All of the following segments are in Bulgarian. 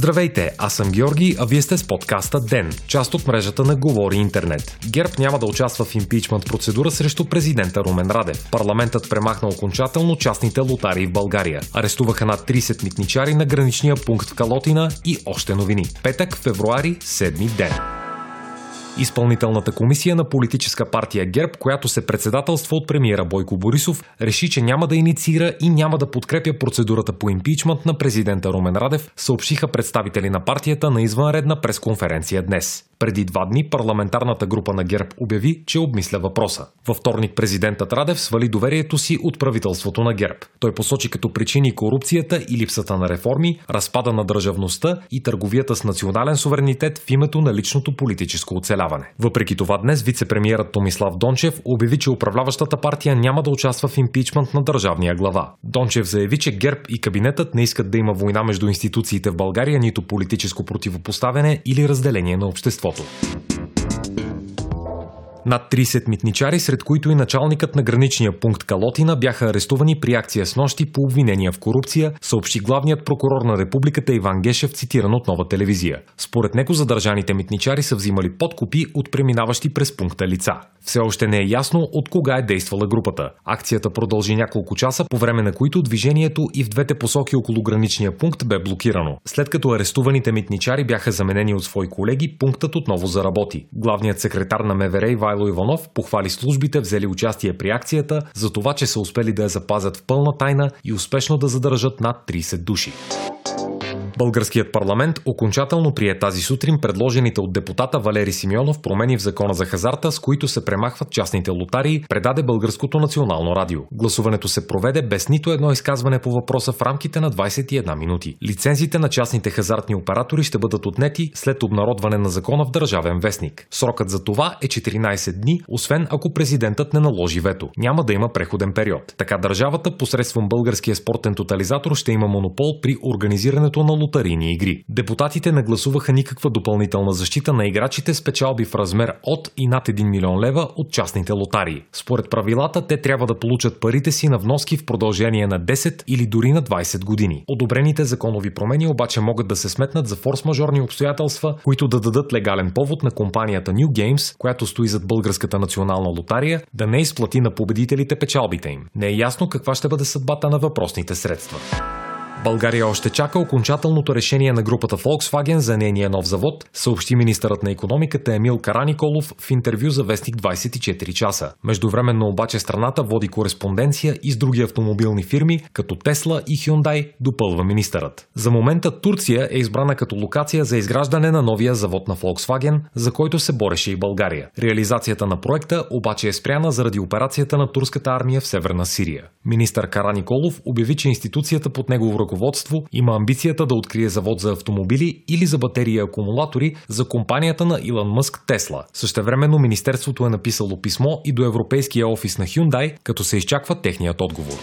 Здравейте, аз съм Георги, а вие сте с подкаста ДЕН, част от мрежата на Говори Интернет. ГЕРБ няма да участва в импичмент процедура срещу президента Румен Радев. Парламентът премахна окончателно частните лотарии в България. Арестуваха над 30 митничари на граничния пункт в Калотина и още новини. Петък, февруари, седми ден. Изпълнителната комисия на политическа партия ГЕРБ, която се председателства от премиера Бойко Борисов, реши, че няма да инициира и няма да подкрепя процедурата по импичмент на президента Румен Радев, съобщиха представители на партията на извънредна пресконференция днес. Преди два дни парламентарната група на ГЕРБ обяви, че обмисля въпроса. Във вторник президентът Радев свали доверието си от правителството на ГЕРБ. Той посочи като причини корупцията и липсата на реформи, разпада на държавността и търговията с национален суверенитет в името на личното политическо оцеляване. Въпреки това днес вице-премьерът Томислав Дончев обяви, че управляващата партия няма да участва в импичмент на държавния глава. Дончев заяви, че ГЕРБ и кабинетът не искат да има война между институциите в България, нито политическо противопоставяне или разделение на обществото обществото. Над 30 митничари, сред които и началникът на граничния пункт Калотина, бяха арестувани при акция с нощи по обвинения в корупция, съобщи главният прокурор на републиката Иван Гешев, цитиран от нова телевизия. Според него задържаните митничари са взимали подкупи от преминаващи през пункта лица. Все още не е ясно от кога е действала групата. Акцията продължи няколко часа, по време на които движението и в двете посоки около граничния пункт бе блокирано. След като арестуваните митничари бяха заменени от свои колеги, пунктът отново заработи. Главният секретар на МВР Ивайло Иванов похвали службите, взели участие при акцията, за това, че са успели да я запазят в пълна тайна и успешно да задържат над 30 души. Българският парламент окончателно прие тази сутрин предложените от депутата Валери Симеонов промени в закона за хазарта, с които се премахват частните лотарии, предаде Българското национално радио. Гласуването се проведе без нито едно изказване по въпроса в рамките на 21 минути. Лицензите на частните хазартни оператори ще бъдат отнети след обнародване на закона в Държавен вестник. Срокът за това е 14 дни, освен ако президентът не наложи вето. Няма да има преходен период. Така държавата посредством българския спортен тотализатор ще има монопол при организирането на лотарийни игри. Депутатите не гласуваха никаква допълнителна защита на играчите с печалби в размер от и над 1 милион лева от частните лотарии. Според правилата, те трябва да получат парите си на вноски в продължение на 10 или дори на 20 години. Одобрените законови промени обаче могат да се сметнат за форс-мажорни обстоятелства, които да дадат легален повод на компанията New Games, която стои зад Българската национална лотария, да не изплати на победителите печалбите им. Не е ясно каква ще бъде съдбата на въпросните средства. България още чака окончателното решение на групата Volkswagen за нейния нов завод, съобщи министърът на економиката Емил Караниколов в интервю за Вестник 24 часа. Междувременно обаче страната води кореспонденция и с други автомобилни фирми, като Тесла и Hyundai, допълва министърът. За момента Турция е избрана като локация за изграждане на новия завод на Volkswagen, за който се бореше и България. Реализацията на проекта обаче е спряна заради операцията на турската армия в Северна Сирия. Министър Караниколов обяви, че институцията под негово ръководство има амбицията да открие завод за автомобили или за батерии и акумулатори за компанията на Илон Мъск Тесла. Същевременно Министерството е написало писмо и до Европейския офис на Hyundai, като се изчаква техният отговор.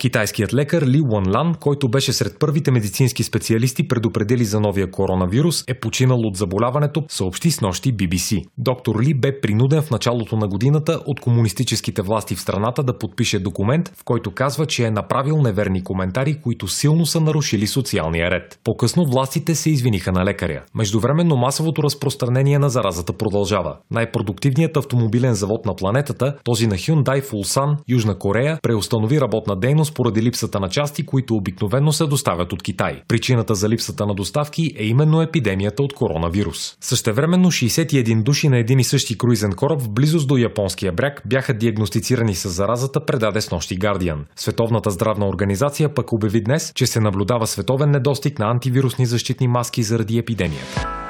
Китайският лекар Ли Лан, който беше сред първите медицински специалисти предупредили за новия коронавирус, е починал от заболяването, съобщи с нощи BBC. Доктор Ли бе принуден в началото на годината от комунистическите власти в страната да подпише документ, в който казва, че е направил неверни коментари, които силно са нарушили социалния ред. По-късно властите се извиниха на лекаря. Междувременно масовото разпространение на заразата продължава. Най-продуктивният автомобилен завод на планетата, този на Hyundai Улсан, Южна Корея, преустанови работна дейност всъщност поради липсата на части, които обикновено се доставят от Китай. Причината за липсата на доставки е именно епидемията от коронавирус. Същевременно 61 души на един и същи круизен кораб в близост до японския бряг бяха диагностицирани с заразата, предаде с нощи Guardian. Световната здравна организация пък обяви днес, че се наблюдава световен недостиг на антивирусни защитни маски заради епидемията.